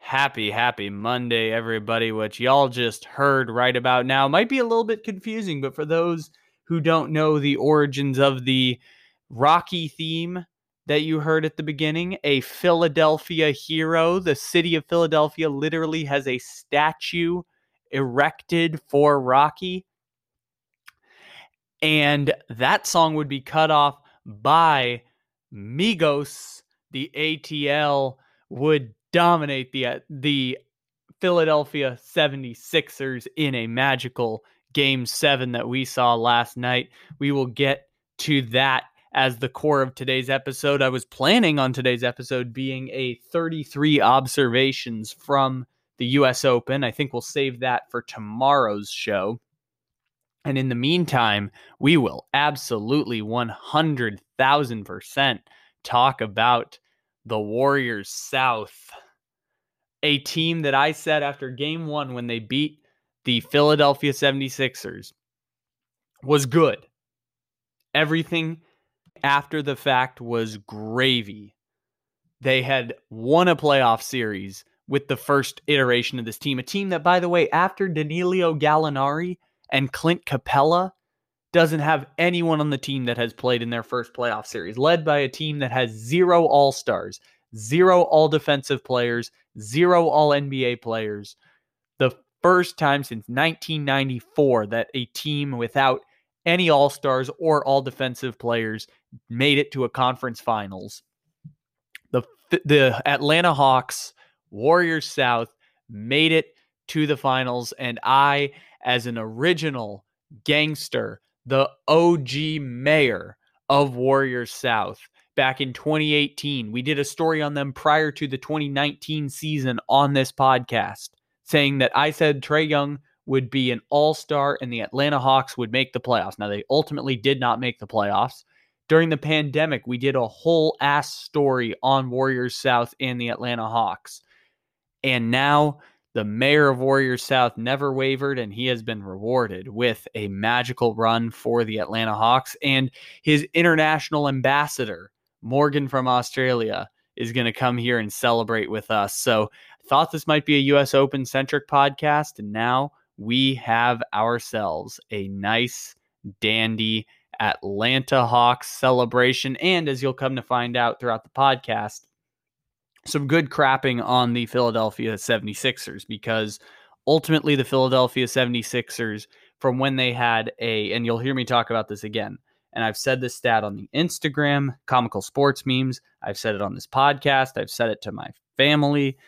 Happy, happy Monday, everybody. What y'all just heard right about now might be a little bit confusing, but for those who don't know the origins of the Rocky theme that you heard at the beginning, a Philadelphia hero, the city of Philadelphia literally has a statue erected for Rocky. And that song would be cut off by Migos, the ATL would dominate the uh, the Philadelphia 76ers in a magical game 7 that we saw last night. We will get to that as the core of today's episode. I was planning on today's episode being a 33 observations from the US Open. I think we'll save that for tomorrow's show. And in the meantime, we will absolutely 100,000% talk about the Warriors South, a team that I said after game one when they beat the Philadelphia 76ers was good. Everything after the fact was gravy. They had won a playoff series with the first iteration of this team, a team that, by the way, after Danilo Gallinari and Clint Capela, doesn't have anyone on the team that has played in their first playoff series, led by a team that has zero All Stars, zero All Defensive players, zero All NBA players. The first time since 1994 that a team without any All Stars or All Defensive players made it to a conference finals. The the Atlanta Hawks, Warriors South, made it to the finals, and I, as an original gangster, the OG mayor of Warriors South back in 2018. We did a story on them prior to the 2019 season on this podcast, saying that I said Trae Young would be an all star and the Atlanta Hawks would make the playoffs. Now, they ultimately did not make the playoffs. During the pandemic, we did a whole ass story on Warriors South and the Atlanta Hawks. And now the mayor of Warriors South never wavered, and he has been rewarded with a magical run for the Atlanta Hawks. And his international ambassador, Morgan from Australia, is going to come here and celebrate with us. So thought this might be a US Open centric podcast, and now we have ourselves a nice, dandy Atlanta Hawks celebration. And as you'll come to find out throughout the podcast, some good crapping on the Philadelphia 76ers because ultimately the Philadelphia 76ers, from when they had a, and you'll hear me talk about this again, and I've said this stat on the Instagram, comical sports memes. I've said it on this podcast. I've said it to my family.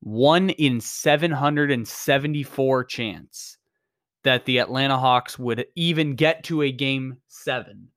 One in 774 chance that the Atlanta Hawks would even get to a game seven.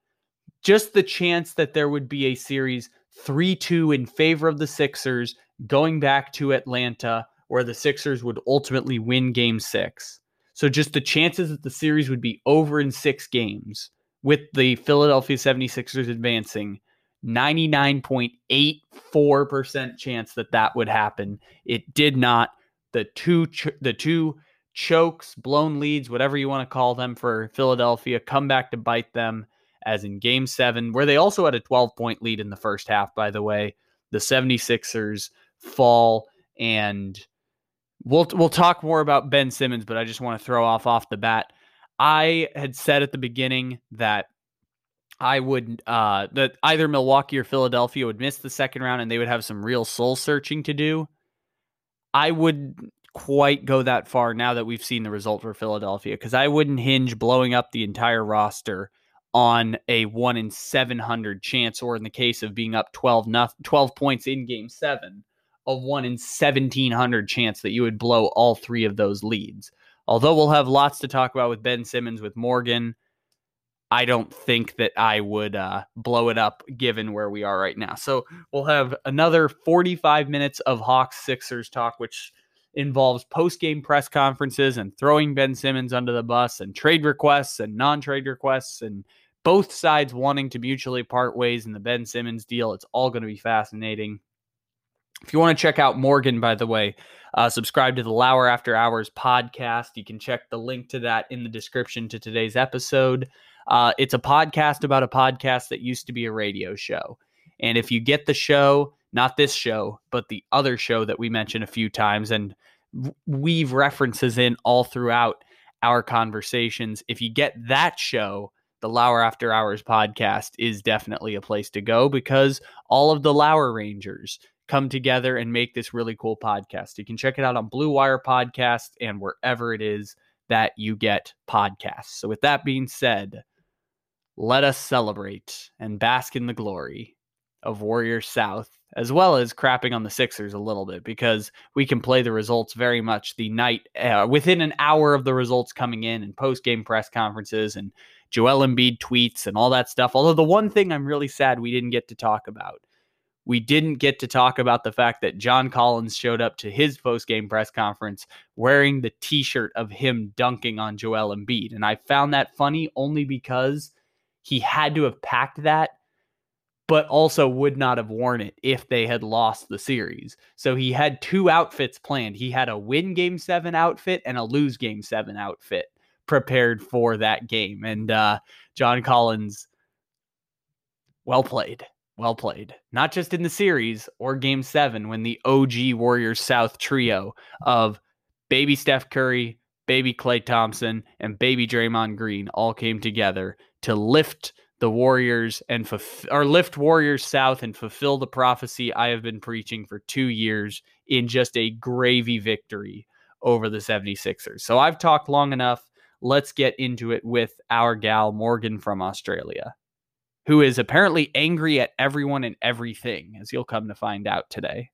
Just the chance that there would be a series 3 2 in favor of the Sixers going back to Atlanta, where the Sixers would ultimately win game six. So just the chances that the series would be over in six games with the Philadelphia 76ers advancing 99.84% chance that that would happen. It did not. The two ch- the two chokes, blown leads, whatever you want to call them for Philadelphia come back to bite them as in game 7 where they also had a 12 point lead in the first half by the way. The 76ers fall and we'll we'll talk more about Ben Simmons, but I just want to throw off off the bat. I had said at the beginning that I would uh, that either Milwaukee or Philadelphia would miss the second round and they would have some real soul searching to do. I would quite go that far now that we've seen the result for Philadelphia because I wouldn't hinge blowing up the entire roster on a 1 in 700 chance or in the case of being up 12 nothing, 12 points in game 7 a 1 in 1700 chance that you would blow all three of those leads. Although we'll have lots to talk about with Ben Simmons with Morgan I don't think that I would uh, blow it up given where we are right now. So we'll have another 45 minutes of Hawks Sixers talk, which involves post game press conferences and throwing Ben Simmons under the bus and trade requests and non trade requests and both sides wanting to mutually part ways in the Ben Simmons deal. It's all going to be fascinating. If you want to check out Morgan, by the way, uh, subscribe to the Lauer After Hours podcast. You can check the link to that in the description to today's episode. Uh, it's a podcast about a podcast that used to be a radio show. And if you get the show, not this show, but the other show that we mentioned a few times and weave references in all throughout our conversations, if you get that show, the Lauer After Hours podcast is definitely a place to go because all of the Lauer Rangers come together and make this really cool podcast. You can check it out on Blue Wire Podcast and wherever it is that you get podcasts. So, with that being said, let us celebrate and bask in the glory of Warrior South, as well as crapping on the Sixers a little bit because we can play the results very much the night uh, within an hour of the results coming in and post game press conferences and Joel Embiid tweets and all that stuff. Although the one thing I'm really sad we didn't get to talk about, we didn't get to talk about the fact that John Collins showed up to his post game press conference wearing the t shirt of him dunking on Joel Embiid. And I found that funny only because he had to have packed that, but also would not have worn it if they had lost the series. So he had two outfits planned. He had a win game seven outfit and a lose game seven outfit prepared for that game. And uh, John Collins, well played. Well played. Not just in the series or game seven when the OG Warriors South trio of baby Steph Curry, baby Klay Thompson, and baby Draymond Green all came together to lift the Warriors and or lift Warriors South and fulfill the prophecy I have been preaching for 2 years in just a gravy victory over the 76ers. So I've talked long enough. Let's get into it with our gal Morgan from Australia, who is apparently angry at everyone and everything, as you'll come to find out today.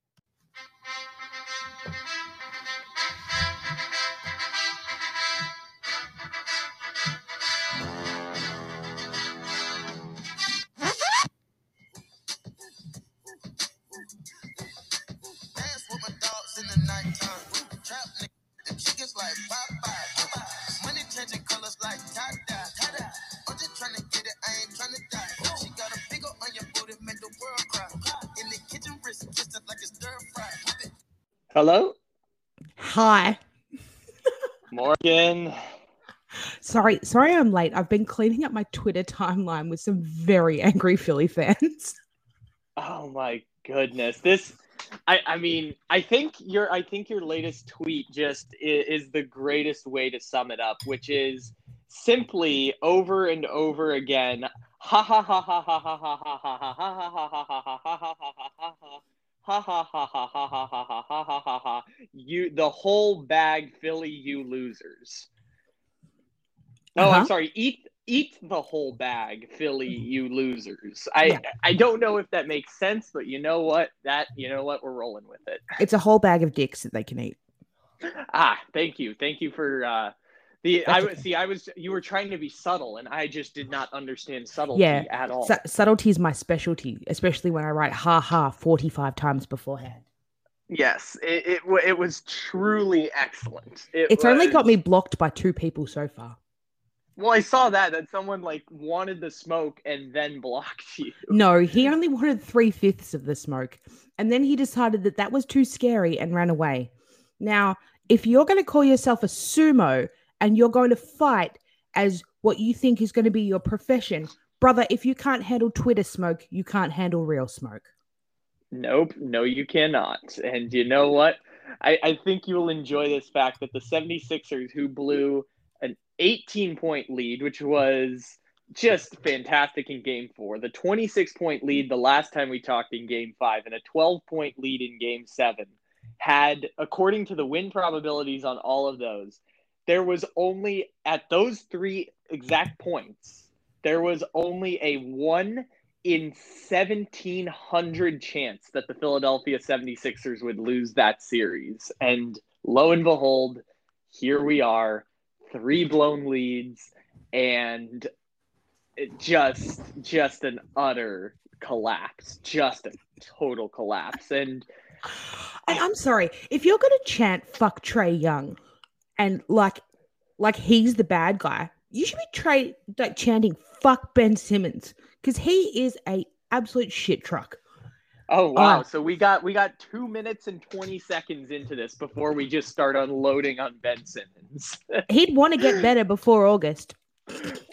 Hello? Hi. Morgan. Sorry, sorry I'm late. I've been cleaning up my Twitter timeline with some very angry Philly fans. Oh my goodness. This I, I mean, I think your I think your latest tweet just is, is the greatest way to sum it up, which is simply over and over again. Ha ha ha ha ha ha ha ha ha ha ha ha ha ha ha ha ha ha ha ha ha ha ha ha ha ha ha ha ha ha ha you the whole bag Philly you losers. Oh, uh-huh. I'm sorry. Eat eat the whole bag Philly you losers. I yeah. I don't know if that makes sense, but you know what? That you know what? We're rolling with it. It's a whole bag of dicks that they can eat. Ah, thank you. Thank you for uh the That's I okay. see I was you were trying to be subtle and I just did not understand subtlety yeah, at all. Su- subtlety is my specialty, especially when I write ha ha 45 times beforehand. Yes, it it, it was truly excellent. It It's only got me blocked by two people so far. Well, I saw that that someone like wanted the smoke and then blocked you. No, he only wanted three fifths of the smoke. And then he decided that that was too scary and ran away. Now, if you're going to call yourself a sumo and you're going to fight as what you think is going to be your profession, brother, if you can't handle Twitter smoke, you can't handle real smoke. Nope, no, you cannot. And you know what? I, I think you will enjoy this fact that the 76ers, who blew an 18 point lead, which was just fantastic in game four, the 26 point lead the last time we talked in game five, and a 12 point lead in game seven, had, according to the win probabilities on all of those, there was only at those three exact points, there was only a one in 1700 chance that the Philadelphia 76ers would lose that series. And lo and behold, here we are, three blown leads and just just an utter collapse, just a total collapse. And And I'm sorry, if you're going to chant fuck Trey Young and like like he's the bad guy, you should be Trey like chanting fuck Ben Simmons because he is a absolute shit truck. oh wow, Uh, so we got we got 2 minutes and 20 seconds into this before we just start unloading on Ben Simmons. He'd want to get better before August.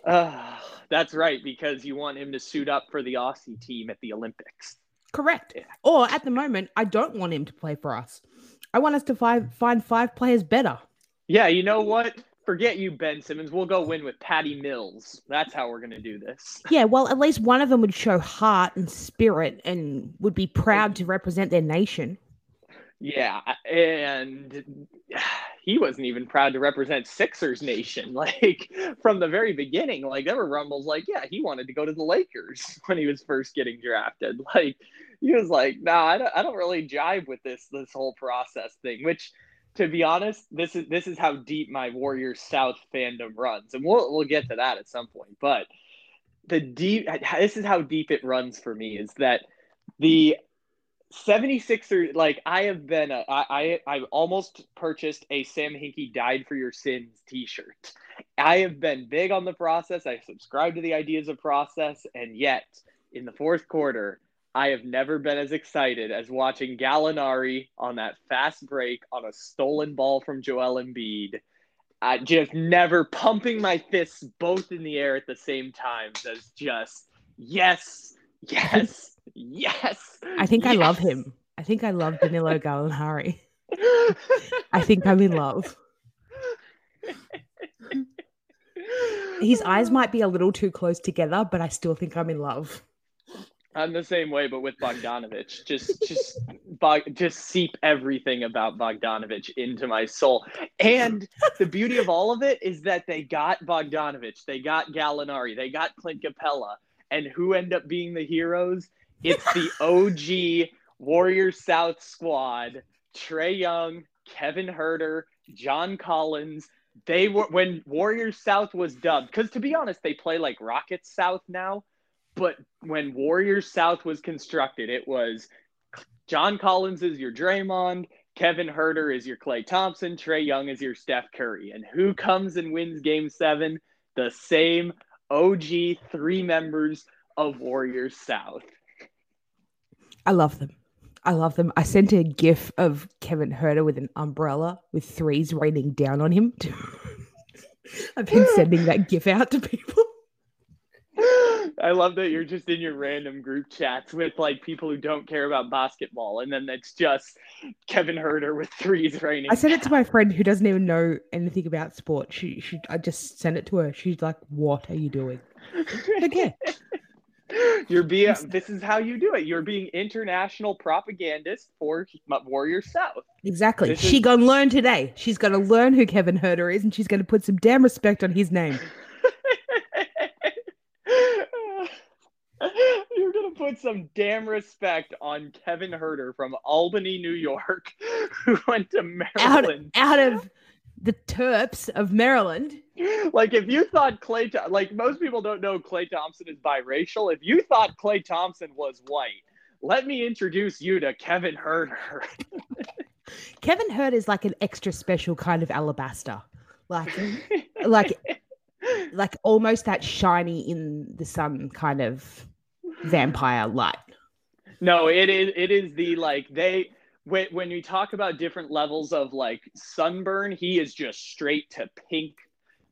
Ah, that's right because you want him to suit up for the Aussie team at the Olympics. Correct. Yeah. Or at the moment, I don't want him to play for us. I want us to five, find five players better. Yeah, you know what? Forget you, Ben Simmons. We'll go win with Patty Mills. That's how we're gonna do this. Yeah, well, at least one of them would show heart and spirit and would be proud to represent their nation. Yeah, and he wasn't even proud to represent Sixers Nation. Like from the very beginning, like there were rumbles like, yeah, he wanted to go to the Lakers when he was first getting drafted. Like he was like, nah, I don't, I don't really jive with this this whole process thing. Which, to be honest, this is this is how deep my Warriors South fandom runs, and we'll we'll get to that at some point. But the deep this is how deep it runs for me is that the 76ers like i have been a, I, I i've almost purchased a sam hinkie died for your sins t-shirt i have been big on the process i subscribe to the ideas of process and yet in the fourth quarter i have never been as excited as watching gallinari on that fast break on a stolen ball from joel embiid I just never pumping my fists both in the air at the same time as just yes yes yes I think I love him. I think I love Danilo Gallinari. I think I'm in love. His eyes might be a little too close together, but I still think I'm in love. I'm the same way, but with Bogdanovich. Just, just, Bog, just seep everything about Bogdanovich into my soul. And the beauty of all of it is that they got Bogdanovich, they got Gallinari, they got Clint Capela, and who end up being the heroes? It's the OG Warriors South squad: Trae Young, Kevin Huerter, John Collins. They were when Warriors South was dubbed. Because to be honest, they play like Rockets South now. But when Warriors South was constructed, it was John Collins is your Draymond, Kevin Huerter is your Klay Thompson, Trae Young is your Steph Curry. And who comes and wins game seven? The same OG three members of Warriors South. I love them. I love them. I sent a gif of Kevin Huerter with an umbrella with threes raining down on him. I've been sending that gif out to people. I love that you're just in your random group chats with like people who don't care about basketball, and then it's just Kevin Huerter with threes raining. I sent it to my friend who doesn't even know anything about sport. She, she, I just sent it to her. She's like, "What are you doing?" Okay. You're being. This is how you do it. You're being international propagandist for Warrior South. Exactly. This she is- gonna learn today. She's gonna learn who Kevin Huerter is, and she's gonna put some damn respect on his name. You're gonna put some damn respect on Kevin Huerter from Albany, New York, who went to Maryland. out of the Terps of Maryland. like if you thought Klay, like most people don't know Klay Thompson is biracial. If you thought Klay Thompson was white, let me introduce you to Kevin Huerter. Kevin Huerter is like an extra special kind of alabaster, like like like almost that shiny in the sun kind of vampire light. no, it is it is the like they when when you talk about different levels of like sunburn, he is just straight to pink.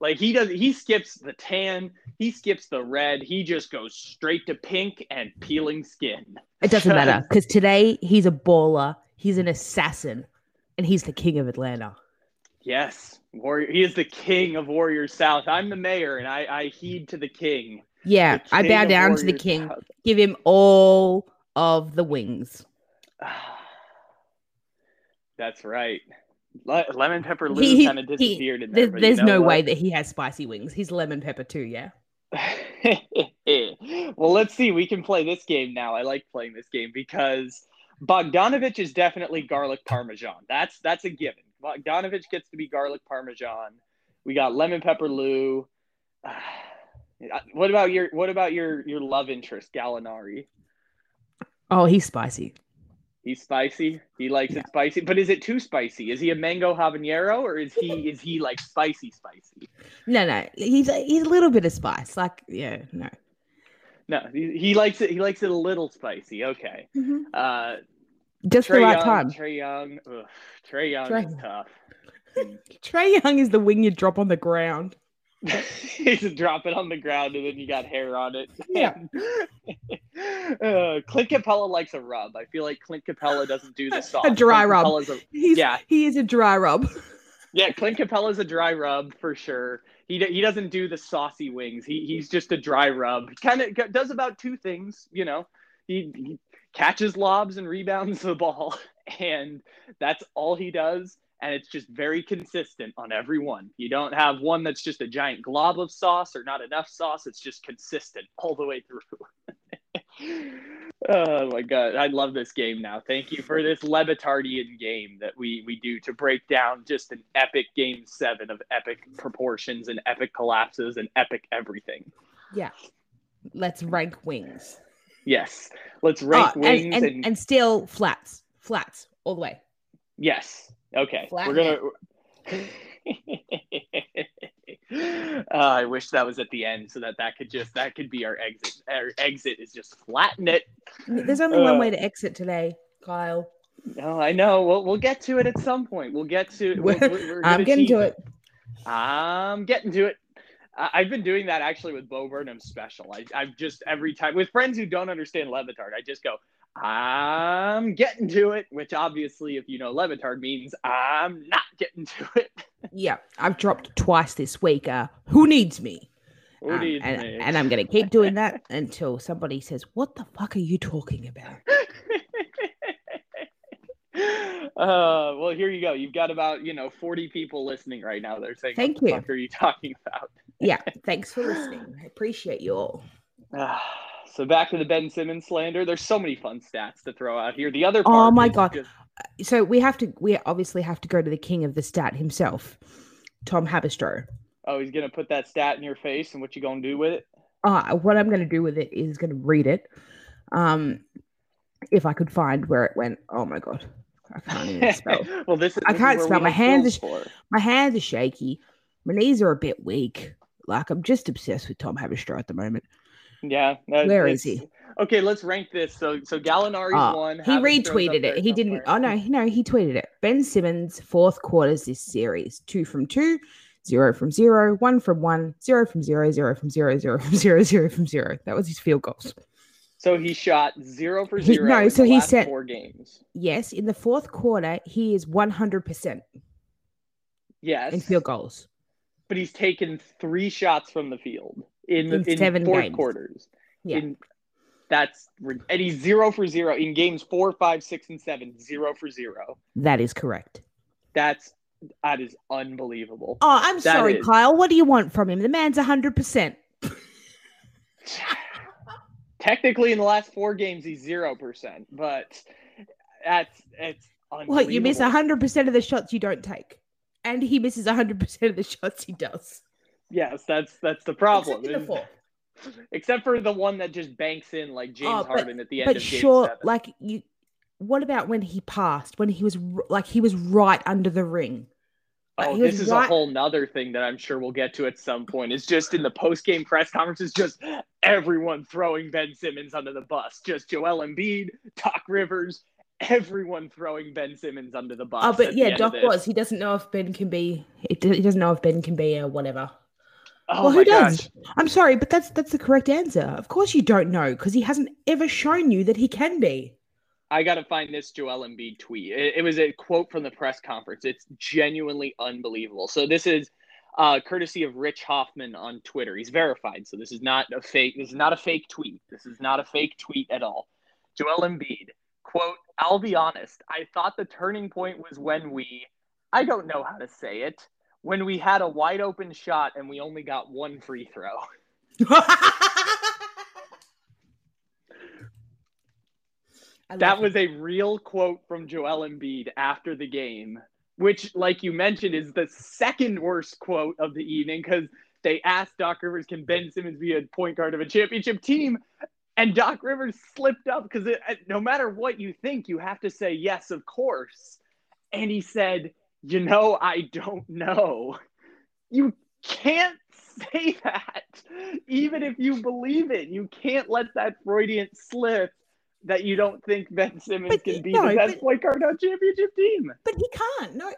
Like he does he skips the tan, he skips the red, he just goes straight to pink and peeling skin. It doesn't matter because today he's a baller, he's an assassin, and he's the king of Atlanta. Yes, warrior. He is the king of Warriors South. I'm the mayor, and I, I heed to the king. Yeah, The I bow down to the king. South. Give him all of the wings. That's right. Le- Lemon Pepper Lou He- kind of he- disappeared in there. There- but you there's know no what? way that he has spicy wings. He's lemon pepper too, yeah. well, let's see. We can play this game now. I like playing this game because Bogdanovich is definitely garlic parmesan. That's that's a given. Bogdanovich gets to be garlic parmesan. We got lemon pepper Lou. What about your what about your your love interest Gallinari? Oh, he's spicy. He's spicy. He likes Yeah. it spicy, but is it too spicy? Is he a mango habanero or is he is he like spicy spicy? No, no, he's he's a little bit of spice. Like, yeah, no. No, he, he likes it. He likes it a little spicy. Okay. Uh, Just Trey the right Young. time. Trae Young. Ugh, Trae Young Trey- is tough. Trae Young is the wing you drop on the ground. He's drop it on the ground and then you got hair on it. Yeah. uh, Clint Capela likes a rub. I feel like Clint Capela doesn't do the sauce. dry Clint rub. A- Yeah. he is a dry rub. yeah, Clint Capela's a dry rub for sure. He, he doesn't do the saucy wings. He, he's just a dry rub. Kind of does about two things, you know. He, he catches lobs and rebounds the ball, and that's all he does. And it's just very consistent on every one. You don't have one that's just a giant glob of sauce or not enough sauce. It's just consistent all the way through. oh my god, I love this game now. Thank you for this Levitardian game that we we do to break down just an epic game seven of epic proportions and epic collapses and epic everything. Yeah. Let's rank wings. Yes, let's rank Oh, wings and, and, and, and still flats. Flats all the way. yes. Okay, Flat we're gonna. Uh, I wish that was at the end so that that could just that could be our exit. Our exit is just flatten it. There's only one Uh, way to exit today, Kyle. No, I know. We'll we'll get to it at some point. We'll get to. We're, We're- we're I'm getting to it. I'm getting to it. I've been doing that actually with Bo Burnham's special. I, I've just every time with friends who don't understand Le Batard, I just go, I'm getting to it, which obviously, if you know Le Batard, means I'm not getting to it. Yeah, I've dropped twice this week. Uh, who needs me? Who Um, needs and, me? and I'm going to keep doing that until somebody says, What the fuck are you talking about? uh, well, here you go. You've got about you know 40 people listening right now. They're saying, Thank "What the you. fuck are you talking about?" Yeah, thanks for listening. I appreciate you all. Ah, so back to the Ben Simmons slander. There's so many fun stats to throw out here. The other Oh my God. just- So we have to, we obviously have to go to the king of the stat himself, Tom Haberstroh. oh, he's gonna put that stat in your face, and what you gonna do with it? Uh, what I'm going to do with it is going to read it. Um, if I could find where it went. Oh my God. I can't even spell. well, this is I this can't spell. My hands skills for. My hands are shaky. My knees are a bit weak. Like I'm just obsessed with Tom Haberstroh at the moment. Yeah. that- Where is he? Okay, let's rank this. So, so Gallinari's Oh, ah, one. he retweeted it. He didn't. Oh no, no, he tweeted it. Ben Simmons, fourth quarters this series. Two from two, zero from zero, one from one, zero from zero, zero from zero, zero from zero, zero from zero. That was his field goals. So he shot zero for He- zero. no, in so he said- four games. Yes, in the fourth quarter, he is 100% Yes, in field goals. But he's taken three shots from the field in the In in seven fourth games. quarters. Yeah. In, that's and he's zero for zero in games four, five, six, and seven. Zero for zero. That is correct. That's that is unbelievable. Oh, I'm That sorry, is- Kyle. What do you want from him? The man's 100%. Technically, in the last four games, he's zero percent, but that's it's What, you miss unbelievable. 100% of the shots you don't take. And he misses 100% of the shots he does. Yes, that's that's the problem. Except in the except for the one that just banks in like James Oh, but- Harden at the end but of game sure, seven. like you. What about when he passed? When he was like he was right under the ring. Like, Oh, this is right- a whole nother thing that I'm sure we'll get to at some point. It's just in the post game press conferences, just everyone throwing Ben Simmons under the bus. Just Joel Embiid, Doc Rivers, everyone throwing Ben Simmons under the bus. Oh, but yeah, Doc was. He doesn't know if Ben can be. He doesn't know if Ben can be a whatever. Oh well, my who does? gosh. I'm sorry, but that's that's the correct answer. Of course, you don't know because he hasn't ever shown you that he can be. I got to find this Joel Embiid tweet. It, it was a quote from the press conference. It's genuinely unbelievable. So this is uh, courtesy of Rich Hofmann on Twitter. He's verified, so this is not a fake. This is not a fake tweet. This is not a fake tweet at all. Joel Embiid quote: "I'll be honest. I thought the turning point was when we, I don't know how to say it, when we had a wide open shot and we only got one free throw." That was a real quote from Joel Embiid after the game, which, like you mentioned, is the second worst quote of the evening because they asked Doc Rivers, "Can Ben Simmons be a point guard of a championship team?" And Doc Rivers slipped up because no matter what you think, you have to say yes, of course. And he said, "You know, I don't know." You can't say that, even if you believe it. You can't let that Freudian slip that you don't think Ben Simmons But can be no, the best but- point guard on championship team. but he can't. No,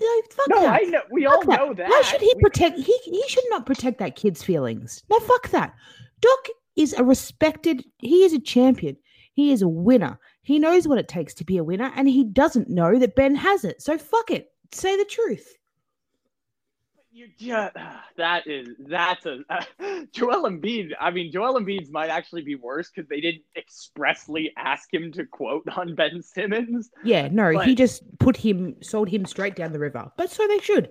no, fuck No, that. I know. We all that. know that. Why should he We- protect? He he should not protect that kid's feelings. No, fuck that. Doc is a respected. He is a champion. He is a winner. He knows what it takes to be a winner, and he doesn't know that Ben has it. So fuck it. Say the truth. You just that is that's a uh, Joel Embiid. I mean, Joel Embiid's might actually be worse because they didn't expressly ask him to quote on Ben Simmons. Yeah, no, he just put him, sold him straight down the river. But so they should.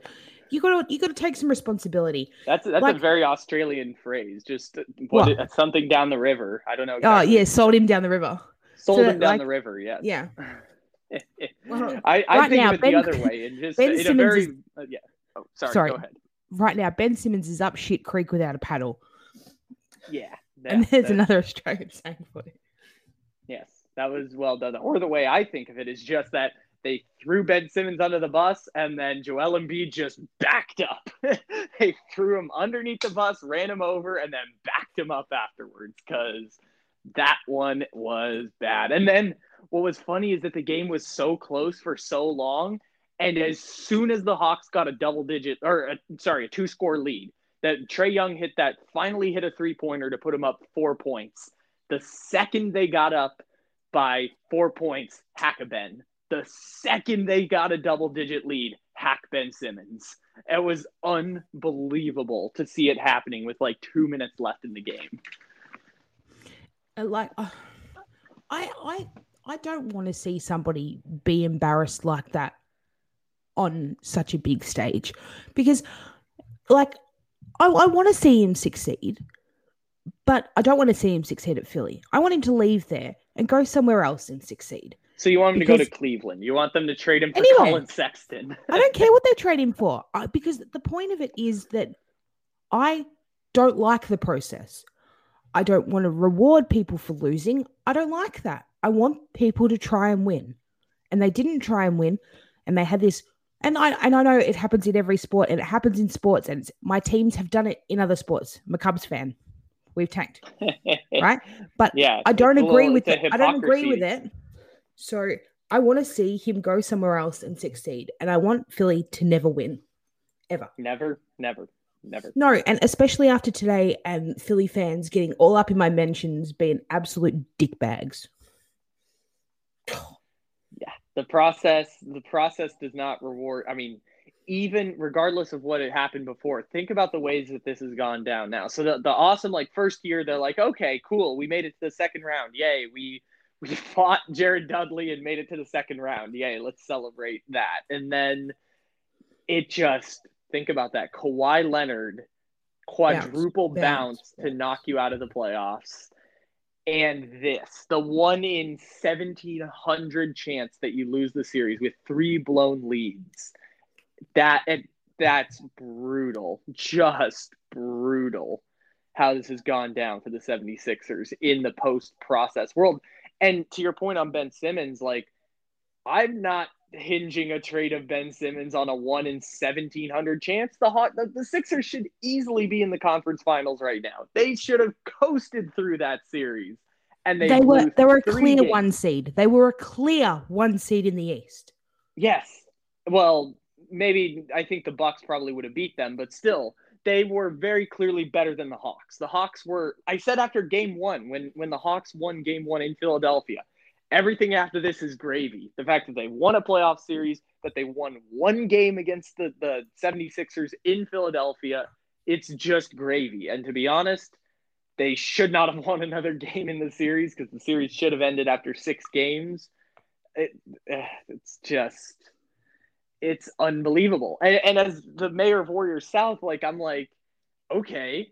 You got to, you got to take some responsibility. That's that's Like- a very Australian phrase. Just What? what? something down the river. I don't know. Oh yeah, sold him down the river. sold so him that, down like- the river. Yes. Yeah. Well, I, I right think now, of it Ben- the other way and just Ben in a Simmons very is- uh, yeah. Oh, sorry. Sorry. Go ahead. Right now, Ben Simmons is up shit creek without a paddle, Yeah. and there's that- another Australian saying for it. Yes, that was well done. Or the way I think of it is just that they threw Ben Simmons under the bus and then Joel Embiid just backed up. they threw him underneath the bus, ran him over, and then backed him up afterwards because that one was bad. And then what was funny is that the game was so close for so long. And as soon as the Hawks got a double digit, or a, sorry, a two score lead, that Trae Young hit that, finally hit a three pointer to put him up four points. The second they got up by four points, hack a Ben. The second they got a double digit lead, hack Ben Simmons. It was unbelievable to see it happening with like two minutes left in the game. Uh, Like, uh, I, I, I don't want to see somebody be embarrassed like that on such a big stage, because, like, I, I want to see him succeed, but I don't want to see him succeed at Philly. I want him to leave there and go somewhere else and succeed. So you want him to go to Cleveland? You want them to trade him for Anywhere. Collin Sexton? I don't care what they trade him for I, because the point of it is that I don't like the process. I don't want to reward people for losing. I don't like that. I want people to try and win. And they didn't try and win. And they had this. And I, and I know it happens in every sport and it happens in sports. And it's, my teams have done it in other sports. I'm a Cubs fan. We've tanked, right? But Yeah, I don't agree little- with it. I don't agree with it. So I want to see him go somewhere else and succeed. And I want Philly to never win. Ever. Never, never, never. No, and especially after today and Philly fans getting all up in my mentions being absolute dickbags. yeah the process the process does not reward i mean even regardless of what had happened before think about the ways that this has gone down now so the, the awesome like first year they're like okay cool we made it to the second round yay we we fought jared dudley and made it to the second round. Yay let's celebrate that. And then it just think about that. Kawhi leonard quadruple Bounce, bounce to knock you out of the playoffs. And this the one in 1700 chance that you lose the series with three blown leads. That it, that's brutal just brutal how this has gone down for the 76ers in the post process world. And to your point on Ben Simmons, like I'm not hinging a trade of Ben Simmons on a one in 1700 chance. The hot the, the Sixers should easily be in the conference finals right now. They should have coasted through that series. And they, They were they were a clear games. one seed. They were a clear one seed in the East. Yes. Well, maybe I think the Bucks probably would have beat them, but still, they were very clearly better than the Hawks. The Hawks were. I said after Game One, when when the Hawks won Game One in Philadelphia, everything after this is gravy. The fact that they won a playoff series, that they won one game against the the 76ers in Philadelphia, it's just gravy. And to be honest, they should not have won another game in the series because the series should have ended after six games. It, eh, it's just it's unbelievable. And, and as the mayor of Warriors South, like I'm like, okay,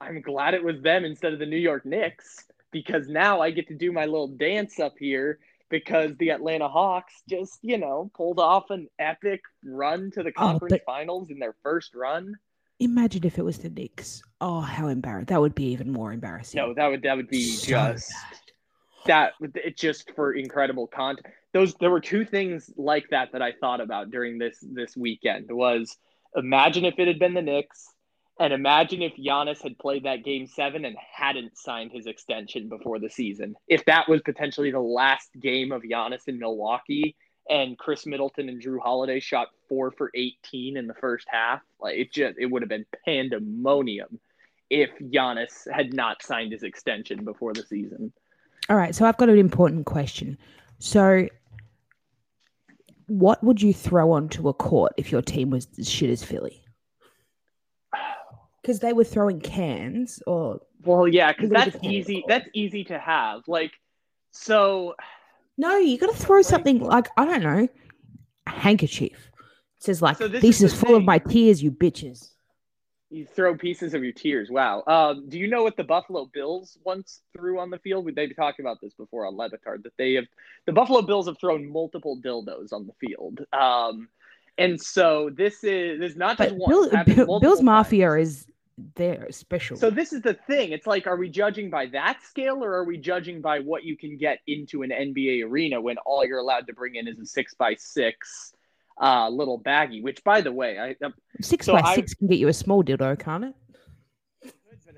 I'm glad it was them instead of the New York Knicks because now I get to do my little dance up here because the Atlanta Hawks just, you know, pulled off an epic run to the Oh, conference but- finals in their first run. Imagine if it was the Knicks. Oh, how embarrassing! That would be even more embarrassing. No, that would that would be So just bad. that it just for incredible content. Those there were two things like that that I thought about during this this weekend was imagine if it had been the Knicks and imagine if Giannis had played that game 7 and hadn't signed his extension before the season. If that was potentially the last game of Giannis in Milwaukee and Khris Middleton and Jrue Holiday shot 4 for 18 in the first half, like it just it would have been pandemonium if Giannis had not signed his extension before the season. All right, so I've got an important question. So, what would you throw onto a court if your team was as shit as Philly? Because they were throwing cans, or Well, yeah, because that's easy. That's easy to have. Like, so no, you got to throw something like I don't know, a handkerchief. It says like, So this "This, is is, full of my tears, you bitches." You throw pieces of your tears. Wow. Um, do you know what the Buffalo Bills once threw on the field? They've talking about this before on Le Batard that they have. The Buffalo Bills have thrown multiple dildos on the field. Um, and so this is this is not But just one. Bill, Bill, Bill's times. Mafia is they're special. So this is the thing. It's like, are we judging by that scale, or are we judging by what you can get into an NBA arena when all you're allowed to bring in is a six by six uh, little baggie? Which, by the way, I, uh, six so by I- six can get you a small dildo, can't it?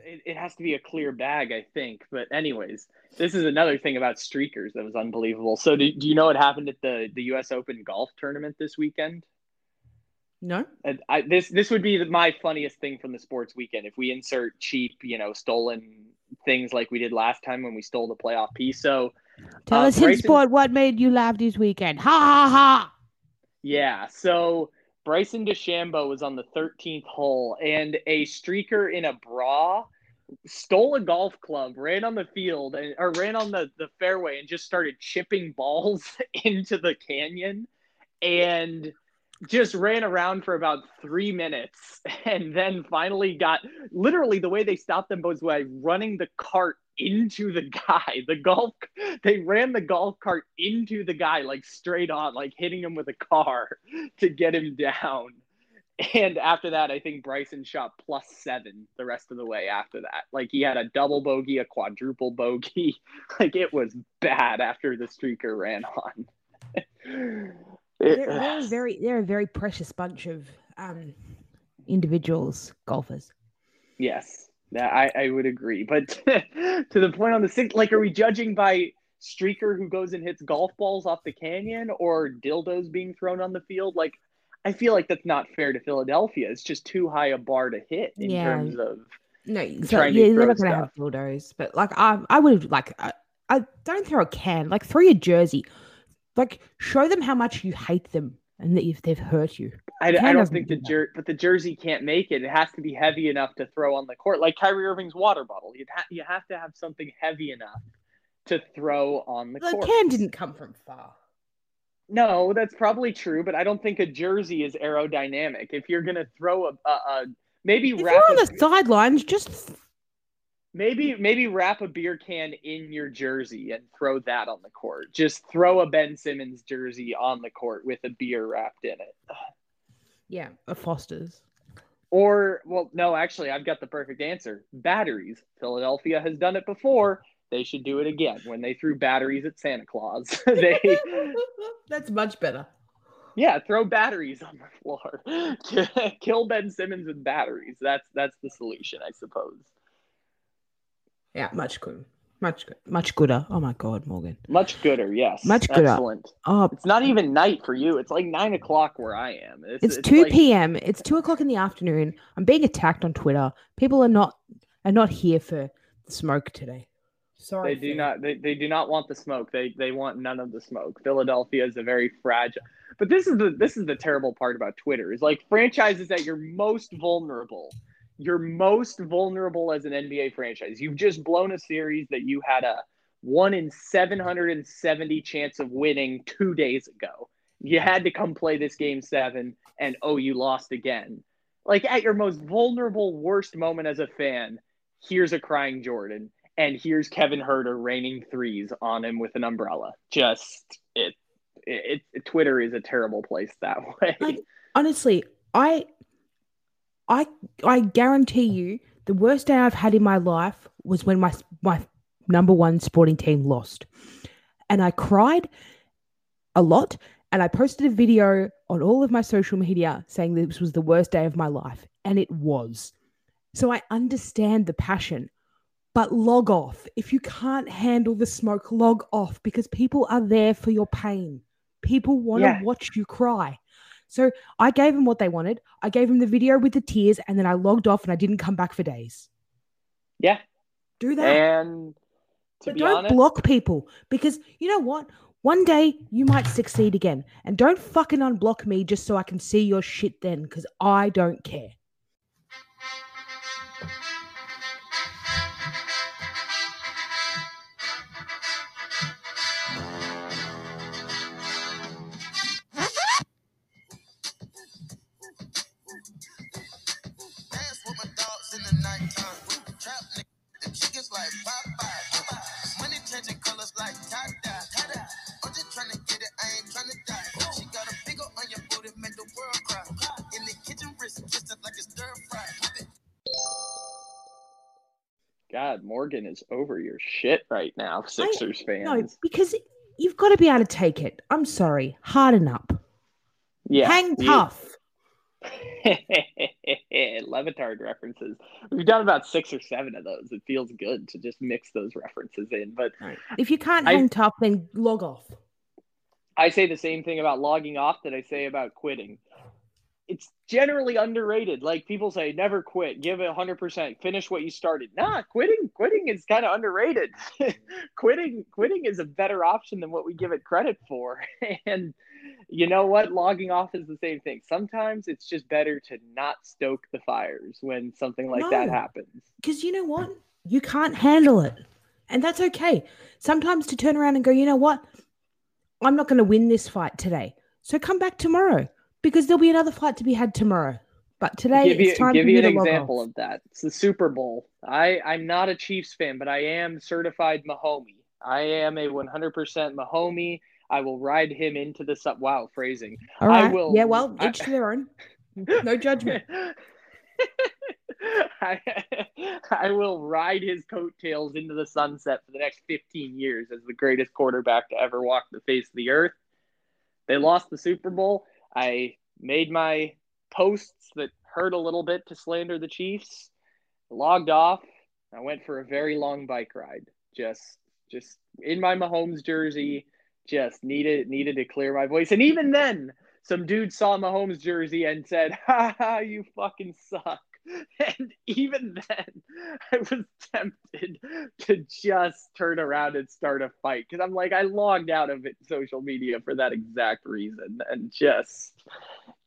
it, it has to be a clear bag, I think. But anyways, this is another thing about streakers that was unbelievable. So do, do you know what happened at the the U.S. Open golf tournament this weekend? No. And I, this this would be my funniest thing from the sports weekend if we insert cheap, you know, stolen things like we did last time when we stole the playoff piece. So Tell Uh, us in sport what made you laugh this weekend. Ha ha ha! Yeah, so Bryson DeChambeau was on the 13th hole, and a streaker in a bra stole a golf club, ran on the field, and or ran on the the fairway, and just started chipping balls into the canyon, and just ran around for about three minutes and then finally got literally the way they stopped them was by running the cart into the guy. The golf they ran the golf cart into the guy like straight on like hitting him with a car to get him down. And after that i think bryson shot plus seven the rest of the way after that. Like he had a double bogey a quadruple bogey. Like it was bad after the streaker ran on. It- They're, they're a very they're a very precious bunch of um individuals, golfers. Yes, that I, I would agree. But to the point on the six, like, are we judging by streaker who goes and hits golf balls off the canyon or dildos being thrown on the field? Like, I feel like that's not fair to Philadelphia. It's just too high a bar to hit in Yeah. terms of. No, so trying to yeah, they're throw not gonna have dildos, but like I I would have like I, I don't throw a can, like throw your jersey, like show them how much you hate them and that if they've hurt you. I, I don't think the do jer- but the jersey can't make it. It has to be heavy enough to throw on the court, like Kyrie Irving's water bottle. You ha- you have to have something heavy enough to throw on the court. The court. can didn't come from far. No, that's probably true, but I don't think a jersey is aerodynamic. If you're gonna throw a, a, a maybe If wrap you're on a, the sidelines, just maybe maybe wrap a beer can in your jersey and throw that on the court. Just throw a Ben Simmons jersey on the court with a beer wrapped in it. yeah, a Foster's. Or, well, no, actually, I've got the perfect answer. Batteries. Philadelphia has done it before. They should do it again when they threw batteries at Santa Claus. they, That's much better. yeah, throw batteries on the floor. Kill Ben Simmons with batteries. That's that's the solution, I suppose. Yeah, much good. Much good. Much gooder. Oh my god, Morgan. Much gooder, yes. Much gooder. Excellent. Oh, It's not even night for you. It's like nine o'clock where I am. It's, it's, it's 2 like- p.m. It's two o'clock in the afternoon. I'm being attacked on Twitter. People are not are not here for the smoke today. Sorry. They do not. They, they do not want the smoke. They they want none of the smoke. Philadelphia is a very fragile. But this is the this is the terrible part about Twitter is like franchises that you're most vulnerable. You're most vulnerable as an NBA franchise. You've just blown a series that you had a one in 770 chance of winning two days ago. You had to come play this game seven, and oh, you lost again. Like at your most vulnerable, worst moment as a fan, here's a crying Jordan and here's Kevin Huerter raining threes on him with an umbrella. Just it, it, it Twitter is a terrible place that way. Like- Honestly, I I I guarantee you the worst day I've had in my life was when my my number one sporting team lost. And I cried a lot and I posted a video on all of my social media saying this was the worst day of my life and it was. So I understand the passion. But log off. If you can't handle the smoke, log off because people are there for your pain. People want to Yeah. watch you cry. So I gave them what they wanted. I gave them the video with the tears, and then I logged off and I didn't come back for days. yeah, Do that. and to but don't honest, block people because you know what? One day you might succeed again. And don't fucking unblock me just so I can see your shit then because I don't care. Morgan is over your shit right now, Sixers fan. No, fans. because you've got to be able to take it. I'm sorry. Harden up. yeah, Hang you- tough. Le Batard references. We've done about six or seven of those. It feels good to just mix those references in. But If you can't I- hang tough, then log off. I say the same thing about logging off that I say about quitting. It's generally underrated. Like people say, never quit. Give it 100%. Finish what you started. Nah, quitting quitting is kind of underrated. quitting quitting is a better option than what we give it credit for. and you know what? Logging off is the same thing. Sometimes it's just better to not stoke the fires when something like that happens. Because you know what? You can't handle it. And that's okay. Sometimes to turn around and go, you know what? I'm not going to win this fight today. So come back tomorrow because there'll be another fight to be had tomorrow. But today give you it's time give for you an example of that. It's the Super Bowl. I I'm not a Chiefs fan, but I am certified Mahomie. I am a 100% Mahomie. I will ride him into the sub. Wow, phrasing. All I will- Yeah, well, each to their own. No judgment. I, I will ride his coattails into the sunset for the next 15 years as the greatest quarterback to ever walk the face of the earth. They lost the Super Bowl. I made my posts that hurt a little bit to slander the Chiefs. Logged off. I went for a very long bike ride. Just just in my Mahomes jersey. Just needed needed to clear my voice. And even then, some dude saw Mahomes jersey and said, "Ha ha, you fucking suck." And even then, I was tempted to just turn around and start a fight because I'm like, I logged out of it, social media for that exact reason, and just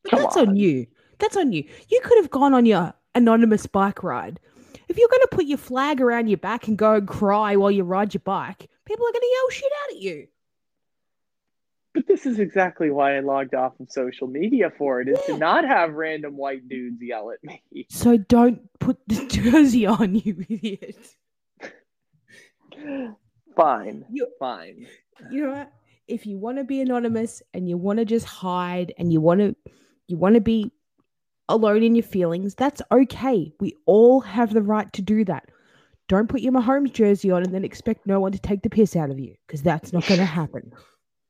But that's on. you. That's on you. You could have gone on your anonymous bike ride. If you're going to put your flag around your back and go and cry while you ride your bike, people are going to yell shit out at you. But this is exactly why I logged off of social media for it is to not have random white dudes yell at me. So don't put the jersey on, you idiot. Fine, You're, fine. You know what? If you want to be anonymous and you want to just hide and you want to, you want to be alone in your feelings, that's okay. We all have the right to do that. Don't put your Mahomes jersey on and then expect no one to take the piss out of you because that's not going to happen.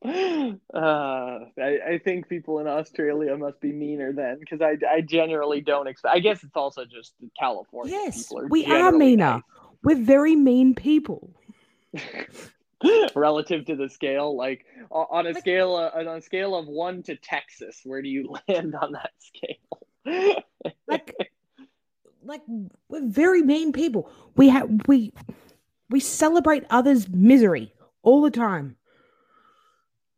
Uh, I, I think people in Australia must be meaner then because I, I generally don't expect. I guess it's also just California. Yes, people we are meaner. We're very mean people. relative to the scale. Like on a scale uh, on a scale of one to Texas, where do you land on that scale? Like, like we're very mean people. We have we we celebrate others' misery all the time.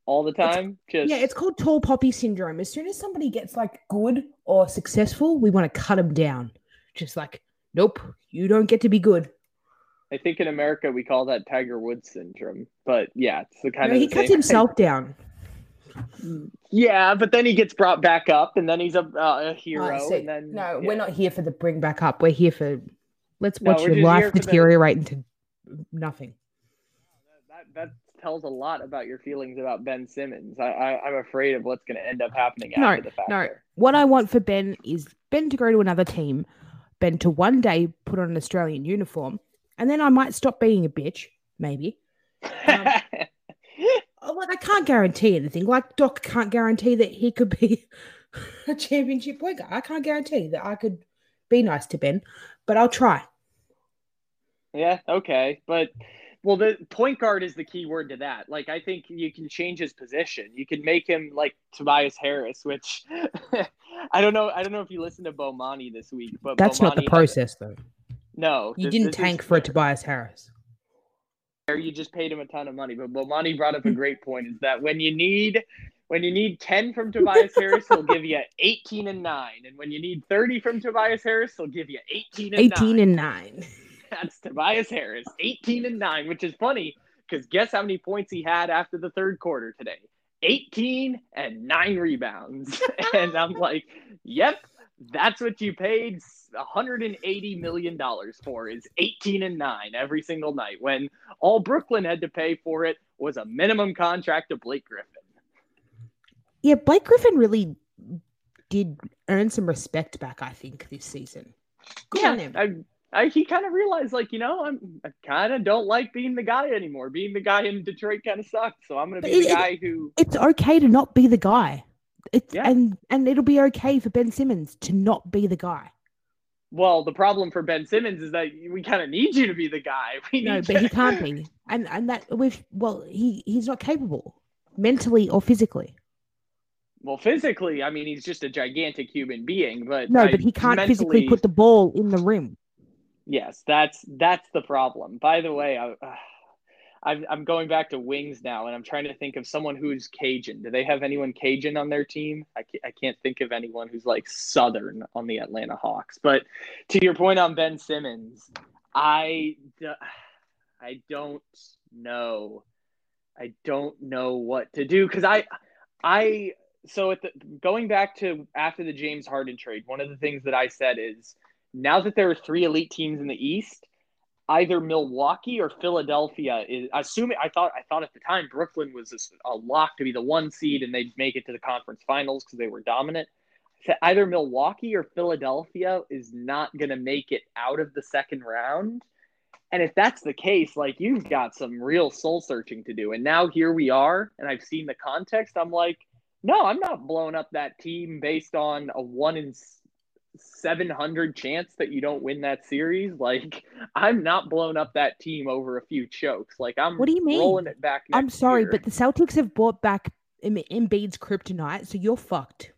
All the time, just Yeah, it's called tall poppy syndrome. As soon as somebody gets like good or successful, we want to cut them down. Just like, nope, you don't get to be good. I think in America we call that Tiger Woods syndrome. But yeah, it's the kind No, of he cuts himself down. Yeah, but then he gets brought back up, and then he's a, uh, a hero. Oh, and then no, yeah. we're not here for the bring back up. We're here for let's No, watch we're your life for the- deteriorate into nothing. That, that tells a lot about your feelings about Ben Simmons. I, I I'm afraid of what's going to end up happening No, after the fact. no. there. What I want for Ben is Ben to go to another team, Ben to one day put on an Australian uniform, and then I might stop being a bitch, maybe. Um, Oh, Like I can't guarantee anything. Like Doc can't guarantee that he could be a championship guard. I can't guarantee that I could be nice to Ben, but I'll try. yeah, okay, but well, the point guard is the key word to that. Like, I think you can change his position. You can make him like Tobias Harris, which I don't know. I don't know if you listened to Bomani this week, but That's not the Bomani had- process, though. no, You this- didn't this is tank for a Tobias Harris. You just paid him a ton of money. But Bomani brought up a great point: is that when you need when you need ten from Tobias Harris, he'll give you eighteen and nine, and when you need thirty from Tobias Harris, he'll give you eighteen and 18 nine. and 9. That's Tobias Harris, 18 and 9, which is funny because guess how many points he had after the third quarter today? 18 and 9 rebounds. and I'm like, yep, that's what you paid 180 million dollars for is 18 and 9 every single night when all Brooklyn had to pay for it was a minimum contract to Blake Griffin. Yeah, Blake Griffin really did earn some respect back, I think, this season. Good on him. I, he kind of realized, like, you know, I'm, I kind of don't like being the guy anymore. Being the guy in Detroit kind of sucks. So I'm going to be the it- it- guy who. It's okay to not be the guy. It's Yeah. and and it'll be okay for Ben Simmons to not be the guy. Well, the problem for Ben Simmons is that we kind of need you to be the guy. We No, but he can't be. And and that with well, he he's not capable mentally or physically. Well, physically, I mean, he's just a gigantic human being, but No, I- but he can't physically mentally- put the ball in the rim. Yes, that's that's the problem. By the way, I, uh, I'm I'm going back to wings now, and I'm trying to think of someone who's Cajun. Do they have anyone Cajun on their team? I can't, I can't think of anyone who's like Southern on the Atlanta Hawks. But to your point on Ben Simmons, I I don't know. I don't know what to do because I I so at the going back to after the James Harden trade, one of the things that I said is now that there are three elite teams in the East, either Milwaukee or Philadelphia is assuming I thought I thought at the time Brooklyn was a, a lock to be the one seed and they'd make it to the conference finals because they were dominant. Said either Milwaukee or Philadelphia is not going to make it out of the second round. And if that's the case, like you've got some real soul searching to do. And now here we are, and I've seen the context. I'm like, no, I'm not blowing up that team based on a one in 700 chance that you don't win that series. Like, I'm not blown up that team over a few chokes. Like, I'm What do you mean? rolling it back. I'm sorry, year. but the Celtics have brought back Em- Embiid's kryptonite, so you're fucked.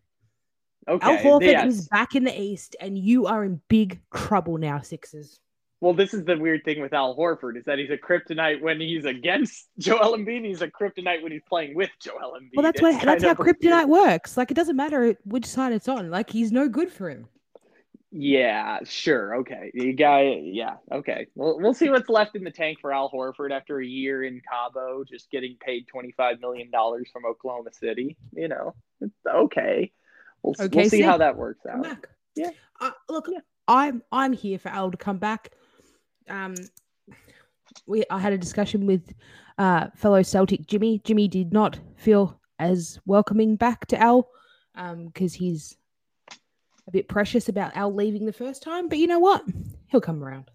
okay, Al Horford yes. is back in the East, and you are in big trouble now, Sixers. Well, this is the weird thing with Al Horford is that he's a kryptonite when he's against Joel Embiid. He's a kryptonite when he's playing with Joel Embiid. Well, that's what that's how a weird- kryptonite works. Like it doesn't matter which side it's on. Like he's no good for him. Yeah, sure. Okay. You guy, yeah. Okay. We'll, we'll see what's left in the tank for Al Horford after a year in Cabo, just getting paid $25 million from Oklahoma City. You know, it's okay. We'll, we'll Okay, see see. how that works out. Yeah. Uh, look, Yeah. I'm I'm here for Al to come back. Um, we I had a discussion with uh fellow Celtic Jimmy. Jimmy did not feel as welcoming back to Al, um, because he's a bit precious about Al leaving the first time, but you know what? He'll come around.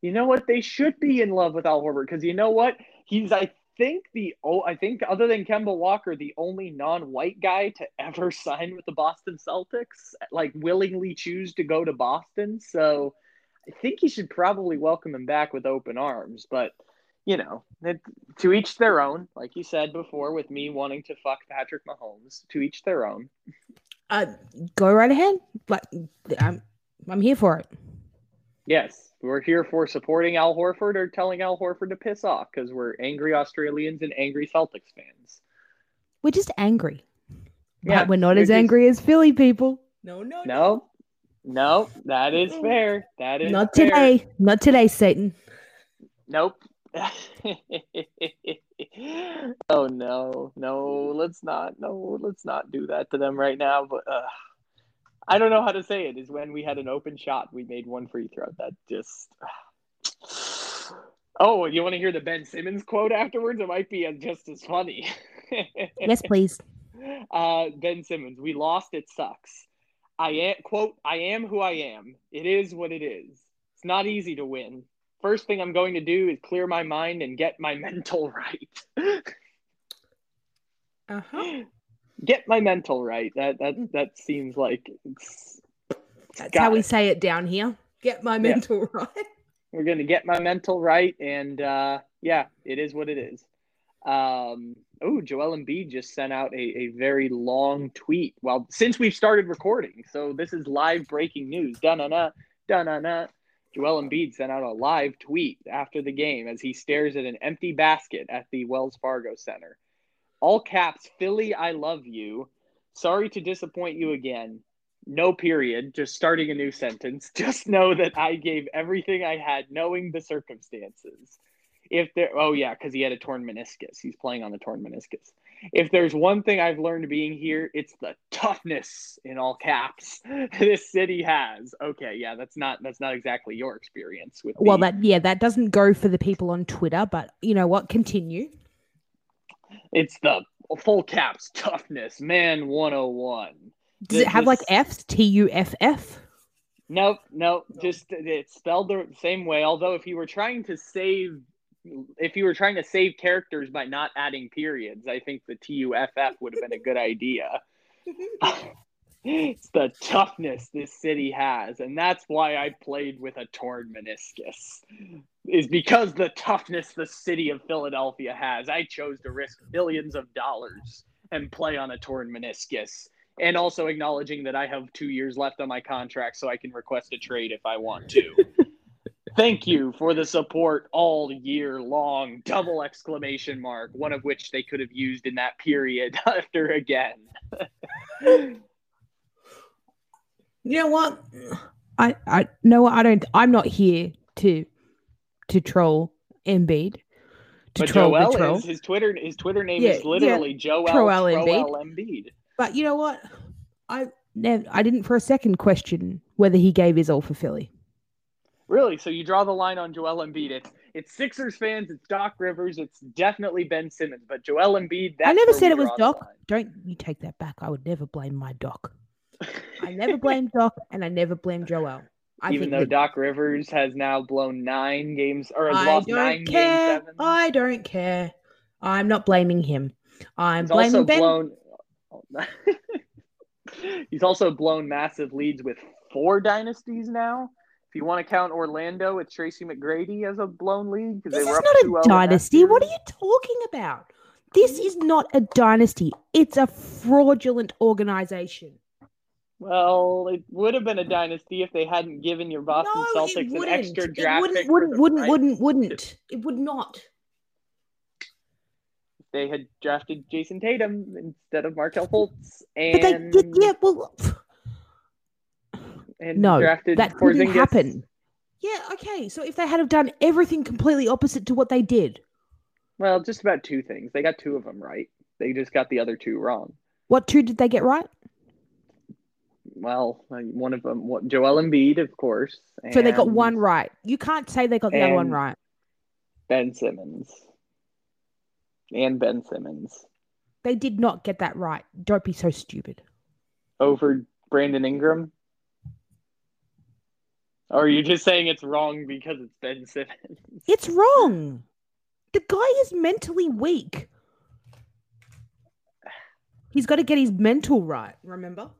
You know what? They should be in love with Al Horford because you know what? He's I think the oh I think other than Kemba Walker, the only non-white guy to ever sign with the Boston Celtics, like willingly choose to go to Boston. So I think he should probably welcome him back with open arms. But you know, it, to each their own. Like you said before, with me wanting to fuck Patrick Mahomes, to each their own. Uh, go right ahead. But I'm I'm here for it. Yes, we're here for supporting Al Horford or telling Al Horford to piss off because we're angry Australians and angry Celtics fans. We're just angry. Yeah, but we're not we're as just- angry as Philly people. No, no, No, no, that is fair. That is Not fair. today. Not today, Satan. Nope. oh no, no, let's not. No, let's not do that to them right now. But uh, I don't know how to say it. Is when we had an open shot, we made one free throw. That just. Oh, you want to hear the Ben Simmons quote afterwards? It might be just as funny. Yes, please. uh, Ben Simmons, we lost. It sucks. I am quote. I am who I am. It is what it is. It's not easy to win. First thing I'm going to do is clear my mind and get my mental right. Uh huh. get my mental right. That that that seems like it's. That's got how we say it down here. Get my mental right. We're gonna get my mental right, and uh, yeah, it is what it is. Um, oh, Joel Embiid just sent out a, a very long tweet. Well, since we've started recording, so this is live breaking news. Da na na, da na na. Joel Embiid sent out a live tweet after the game as he stares at an empty basket at the Wells Fargo Center. All caps, Philly, I love you. Sorry to disappoint you again. No period, just starting a new sentence. Just know that I gave everything I had, knowing the circumstances. If there, oh yeah, because he had a torn meniscus. He's playing on the torn meniscus. If there's one thing I've learned being here, it's the toughness in all caps this city has. Okay, yeah, that's not that's not exactly your experience with. Well, the- that yeah, that doesn't go for the people on Twitter, but you know what? Continue. it's the full caps toughness, man. One hundred and one. Does it have like This- F's? T U F F? Nope, nope. Just it's spelled the same way. Although if you were trying to save, if you were trying to save characters by not adding periods, I think the T U F F would have been a good idea. it's the toughness this city has, and that's why I played with a torn meniscus. Is because the toughness the city of Philadelphia has. I chose to risk billions of dollars and play on a torn meniscus and also acknowledging that I have two years left on my contract, so I can request a trade if I want to. Thank you for the support all year long. Double exclamation mark, one of which they could have used in that period after again. You know what? I I no, I don't. I'm not here to to troll Embiid. To But troll Joel troll. is his Twitter. His Twitter name Yeah, is literally Joel Troel Troel Embiid. Embiid. But you know what? I never, I didn't for a second question whether he gave his all for Philly. Really? So you draw the line on Joel Embiid? It's it's Sixers fans. It's Doc Rivers. It's definitely Ben Simmons. But Joel Embiid. That's I never said it was Doc. Don't you take that back? I would never blame my Doc. I never blame Doc, and I never blame Joel. I Even though that- Doc Rivers has now blown nine games or has I lost nine don't care. I don't care. I'm not blaming him. I'm He's blaming also Ben. blown. He's also blown massive leads with four dynasties now. If you want to count Orlando with Tracy McGrady as a blown lead, because they were up not 2-0 a oh dynasty. What are you talking about? This is not a dynasty. It's a fraudulent organization. Well, it would have been a dynasty if they hadn't given your Boston no, Celtics an wouldn't. extra It wouldn't, pick. wouldn't, wouldn't, right- wouldn't, wouldn't. It would not. They had drafted Jayson Tatum instead of Markelle Fultz, But they did. Yeah. Well, and no, drafted that couldn't happen. Yeah. Okay. So if they had have done everything completely opposite to what they did, Well, just about two things. They got two of them right. They just got the other two wrong. what two did they get right? Well, one of them, what, Joel Embiid, of course. So they got one right. You can't say they got the other one right. Ben Simmons. And Ben Simmons They did not get that right. Don't be so stupid. over Brandon Ingram. Or are you just saying it's wrong because it's Ben Simmons? It's wrong. The guy is mentally weak. He's got to get his mental right, remember?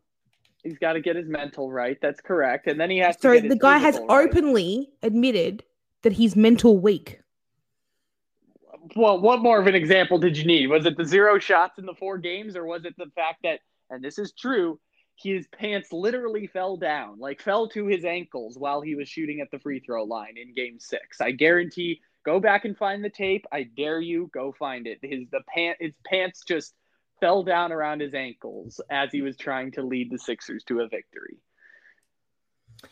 He's got to get his mental right. That's correct. And then he has to So the guy has right. openly admitted that he's mental weak. Well, what more of an example did you need? Was it the zero shots in the four games, or was it the fact that, and this is true, his pants literally fell down, like fell to his ankles while he was shooting at the free throw line in game six? I guarantee. Go back and find the tape. I dare you. Go find it. His the pant his pants just fell down around his ankles as he was trying to lead the Sixers to a victory.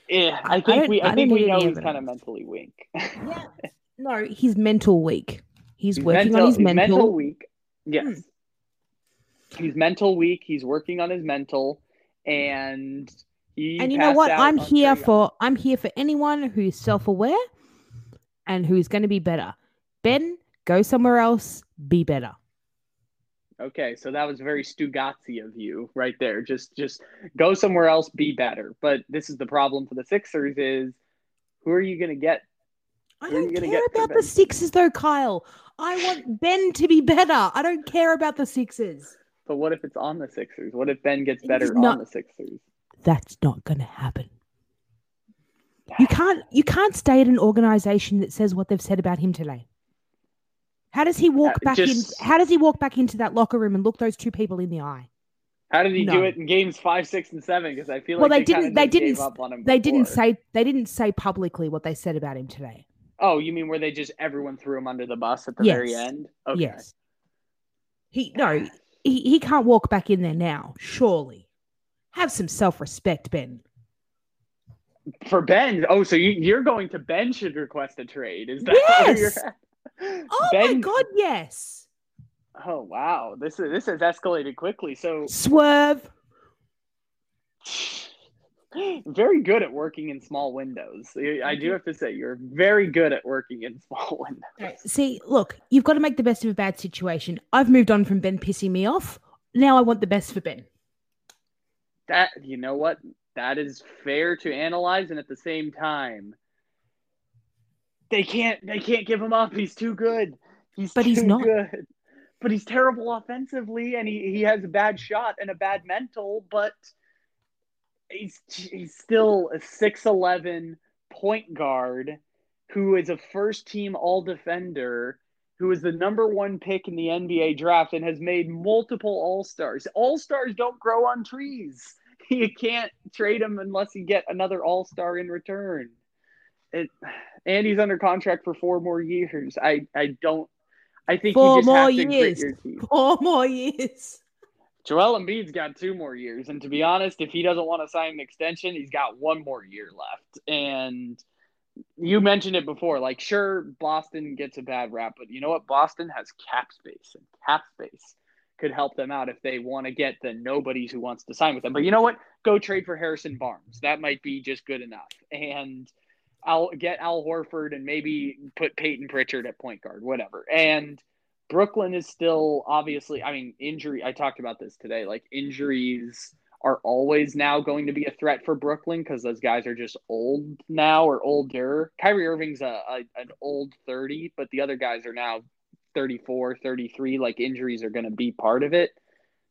Yeah, I- I I think we I I think we know he's kind of mentally weak. Yeah. No, he's mental weak. He's, He's working mental, on his mental. mental weak. Yes. Hmm. He's mental weak. He's working on his mental, Mm. and he. and you know what? I'm here for I'm here for anyone who's self-aware and who's going to be better. Ben, go somewhere else, be better. Okay, so that was very Stugotz of you, right there. Just, just go somewhere else, be better. But this is the problem for the Sixers: is who are you going to get? I Who are don't care get about the Sixers though, Kyle. I want Ben to be better. I don't care about the Sixers. But what if it's on the Sixers? What if Ben gets better not- on the Sixers? That's not going to happen. You can't you can't stay at an organization that says what they've said about him today. How does he walk back just- in how does he walk back into that locker room and look those two people in the eye? How did he No. do it in games five, six, and seven? Because I feel Well, like they didn't- they didn't- up on him They didn't say they didn't say publicly what they said about him today. Oh, you mean where they just everyone threw him under the bus at the very end? Okay. Yes. He no, he, he can't walk back in there now, surely. Have some self-respect, Ben. For Ben, oh, so you, you're going to Ben should request a trade? Is that Yes! Oh my god, yes. Oh wow, this is this has escalated quickly. So Swerve. very good at working in small windows. I do mm-hmm. have to say you're very good at working in small windows. See, look, you've got to make the best of a bad situation. I've moved on from Ben pissing me off. Now I want the best for Ben. That you know what? That is fair to analyze, and at the same time, they can't they can't give him up. He's too good. He's But he's not. good. But he's terrible offensively, and he, he has a bad shot and a bad mental. But he's he's still a six eleven point guard who is a first team all defender who is the number one pick in the NBA draft and has made multiple All Stars. All Stars don't grow on trees. You can't trade him unless you get another All Star in return. It, and he's under contract for four more years. I, I don't. I think Four you just more have to years. grit your teeth. Four more years. Joel Embiid's got two more years, and to be honest, if he doesn't want to sign an extension, he's got one more year left. And you mentioned it before, like sure, Boston gets a bad rap, but you know what? Boston has cap space, and cap space could help them out if they want to get the nobodies who wants to sign with them. But you know what? Go trade for Harrison Barnes. That might be just good enough. And I'll get Al Horford and maybe put Payton Pritchard at point guard, whatever. And Brooklyn is still obviously, I mean, injury. I talked about this today. Like, injuries are always now going to be a threat for Brooklyn because those guys are just old now or older. Kyrie Irving's a, a an old 30, but the other guys are now 34, 33. Like, injuries are going to be part of it.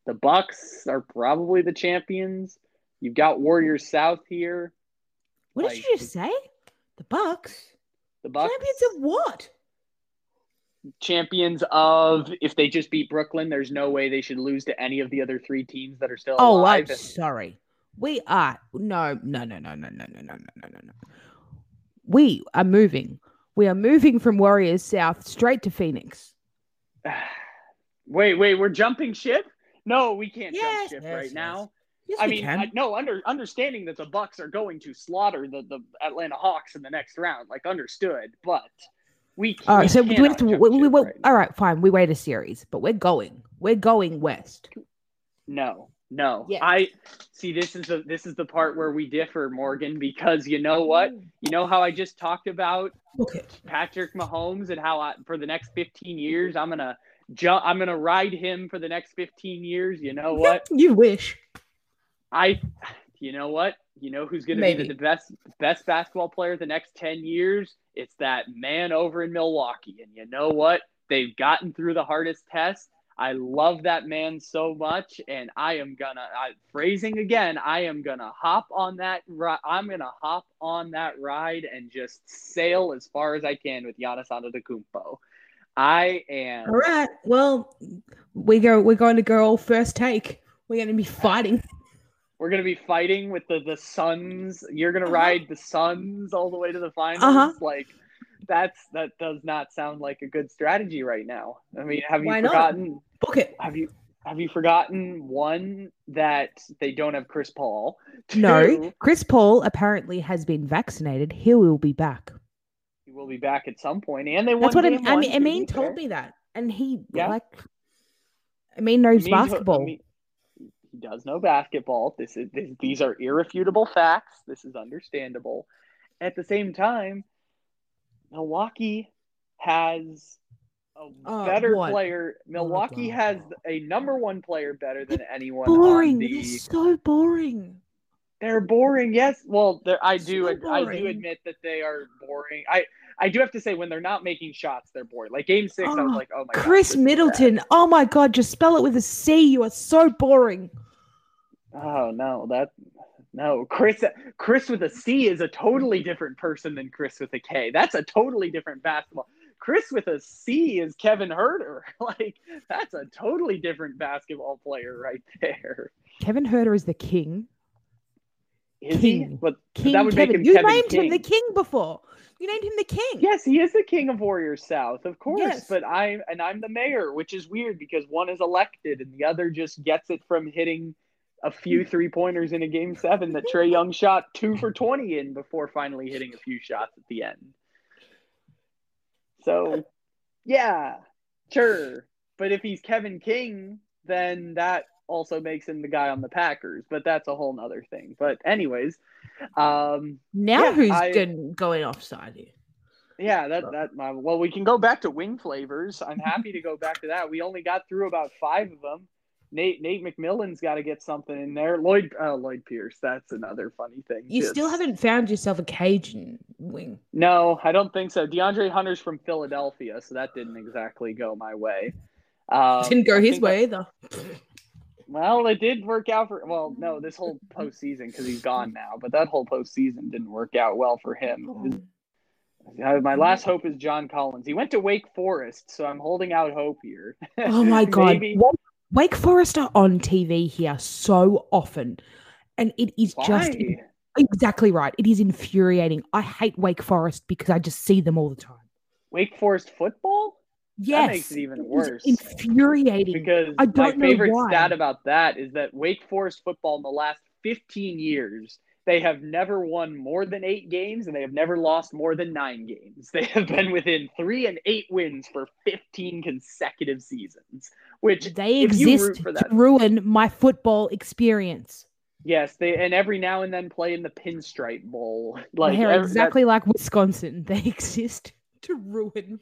The Bucks are probably the champions. You've got Warriors South here. What did you just say? The Bucks? The Bucks Champions of what? Champions of if they just beat Brooklyn, there's no way they should lose to any of the other three teams that are still Oh, I'm sorry. We are no, no, no, no, no, no, no, no, no, no, no, no. We are moving. We are moving from Warriors South straight to Phoenix. wait, wait, we're jumping ship? No, we can't Yes, jump ship yes, right yes. now. Yes, I mean. I, no, under understanding that the Bucks are going to slaughter the, the Atlanta Hawks in the next round, like understood, but we can't. all right, so do we have to? We, we, we, right all right, fine. We wait a series, but we're going. We're going west. No, no. Yes. I see. This is the this is the part where we differ, Morgan, because you know what? Oh. You know how I just talked about Okay. Patrick Mahomes and how I, for the next 15 years I'm gonna jump. I'm gonna ride him for the next 15 years. You know what? You wish. I you know what? You know who's going to be the best best basketball player the next 10 years? It's that man over in Milwaukee. And you know what? They've gotten through the hardest test. I love that man so much and I am going to phrasing again, I am going to hop on that I'm going to hop on that ride and just sail as far as I can with Giannis Antetokounmpo. I am All right. Well, we go. We're going to go all first take. We're going to be fighting. We're gonna be fighting with the the Suns. You're gonna Uh-huh. ride the Suns all the way to the finals. Uh-huh. Like that's that does not sound like a good strategy right now. I mean, have you Why not? forgotten? Book it. Have you have you forgotten one that they don't have Chris Paul? No, Chris Paul apparently has been vaccinated. He will be back. he will be back at some point, and they. That's what I, game I mean. Amin told fair. me that, and he Yeah. like. Amin knows basketball. Amin- he does know basketball. This is this, these are irrefutable facts. This is understandable. At the same time, Milwaukee has a Uh, better what? player. Milwaukee blah, has a number one player better than anyone. on boring. the- They're so boring. they're boring. Yes. Well, I do. So I do admit that they are boring. I I do have to say when they're not making shots, they're boring. Like Game Six, I was Oh, like, oh my god. Khris this bad. Middleton. Oh my god, just spell it with a C. You are so boring. Oh no, that no Chris. Chris with a C is a totally different person than Chris with a K. That's a totally different basketball. Chris with a C is Kevin Huerter. Like that's a totally different basketball player right there. Kevin Huerter is the king. Is he? King. But King that would make him you Kevin named him the king before. You named him the king. yes, he is the king of Warriors South, of course. Yes. But I'm and I'm the mayor, which is weird because one is elected and the other just gets it from hitting a few hmm. three pointers in a game seven that Trae Young shot two for twenty in before finally hitting a few shots at the end. So, yeah, sure. But if he's Kevin King, then that also makes him the guy on the Packers. But that's a whole nother thing. But anyways, um, Now Yeah, who's I- going, going offside here? yeah, that that my well, we can go back to wing flavors. I'm happy to go back to that. We only got through about five of them. Nate Nate McMillan's got to get something in there. Lloyd uh, Lloyd Pierce, that's another funny thing. You Just- still haven't found yourself a Cajun wing. No, I don't think so. DeAndre Hunter's from Philadelphia, so that didn't exactly go my way. Um, Didn't go his way that- either. well, it did work out for. Well, no, this whole postseason because he's gone now, but that whole postseason didn't work out well for him. Uh, my last hope is John Collins. He went to Wake Forest, so I'm holding out hope here. Oh my god. Wake, Wake Forest are on TV here so often. And it is just exactly right. It is infuriating. I hate Wake Forest because I just see them all the time. Wake Forest football? Yes. That makes it even worse. Infuriating. Because I my don't know favorite why. stat about that is that Wake Forest football in the last 15 years, they have never won more than eight games and they have never lost more than nine games. They have been within three and eight wins for 15 consecutive seasons, which they if you root exist for to ruin my football experience. yes, they and every now and then play in the Pinstripe Bowl. Like They're ev- that- exactly like Wisconsin. They exist to ruin.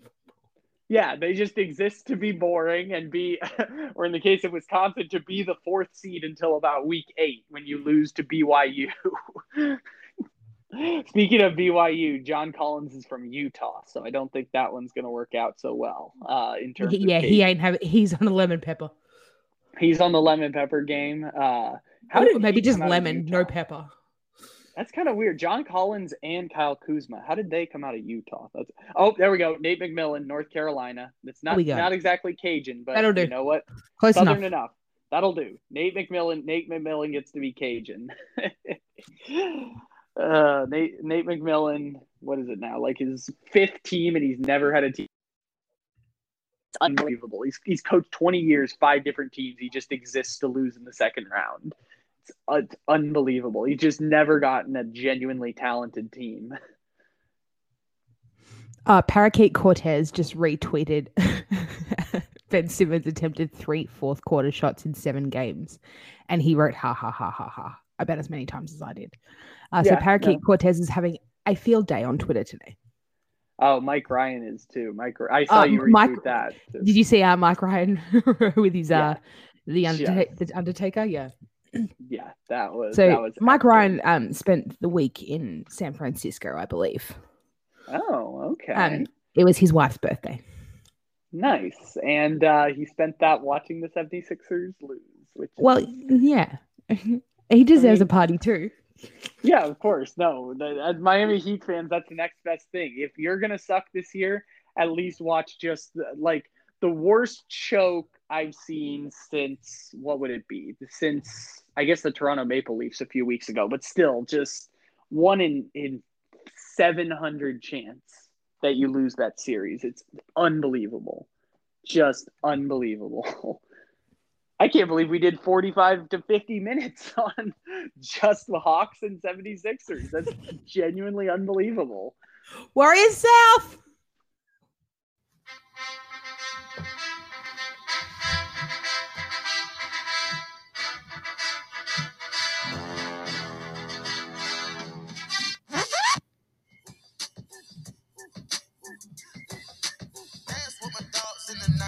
Yeah, they just exist to be boring and be, or in the case of Wisconsin, to be the fourth seed until about week eight when you lose to BYU. Speaking of BYU, John Collins is from Utah, so I don't think that one's going to work out so well. Uh, in terms, of Yeah, he ain't have. He's on the lemon pepper. He's on the lemon pepper game. Uh, how Or did maybe just come out of lemon, no pepper. That's kind of weird. John Collins and Kyle Kuzma. How did they come out of Utah? That's oh, there we go. Nate McMillan, North Carolina. That's not not exactly Cajun, but That'll do. you know what? Close Southern enough. enough. That'll do. Nate McMillan. Nate McMillan gets to be Cajun. uh, Nate Nate McMillan. What is it now? Like his fifth team, and he's never had a team. It's unbelievable. He's he's coached twenty years, five different teams. He just exists to lose in the second round. It's, uh, it's unbelievable. He's just never gotten a genuinely talented team. Uh, Parakeet Cortez just retweeted Ben Simmons attempted three fourth quarter shots in seven games, and he wrote ha ha ha ha ha about as many times as I did. Uh, so Yeah, Parakeet no. Cortez is having a field day on Twitter today. Oh, Mike Ryan is too. Mike, I saw Uh, you retweet Mike- that. Did you see uh, Mike Ryan with his Yeah. uh the, Yeah. The Undertaker? Yeah. Yeah, that was So that was Mike excellent. Ryan um, spent the week in San Francisco, I believe. Oh, okay. Um, it was his wife's birthday. nice. And uh, he spent that watching the 76ers lose, which is- Well, yeah, he deserves a mean- party too. Yeah, of course. No, the, as Miami Heat fans, that's the next best thing. If you're gonna suck this year, at least watch just like the worst choke I've seen since what would it be? Since I guess the Toronto Maple Leafs a few weeks ago, but still, just one in in seven hundred chance that you lose that series. It's unbelievable, just unbelievable. I can't believe we did 45 to 50 minutes on just the Hawks and 76ers. That's genuinely unbelievable. Warriors South.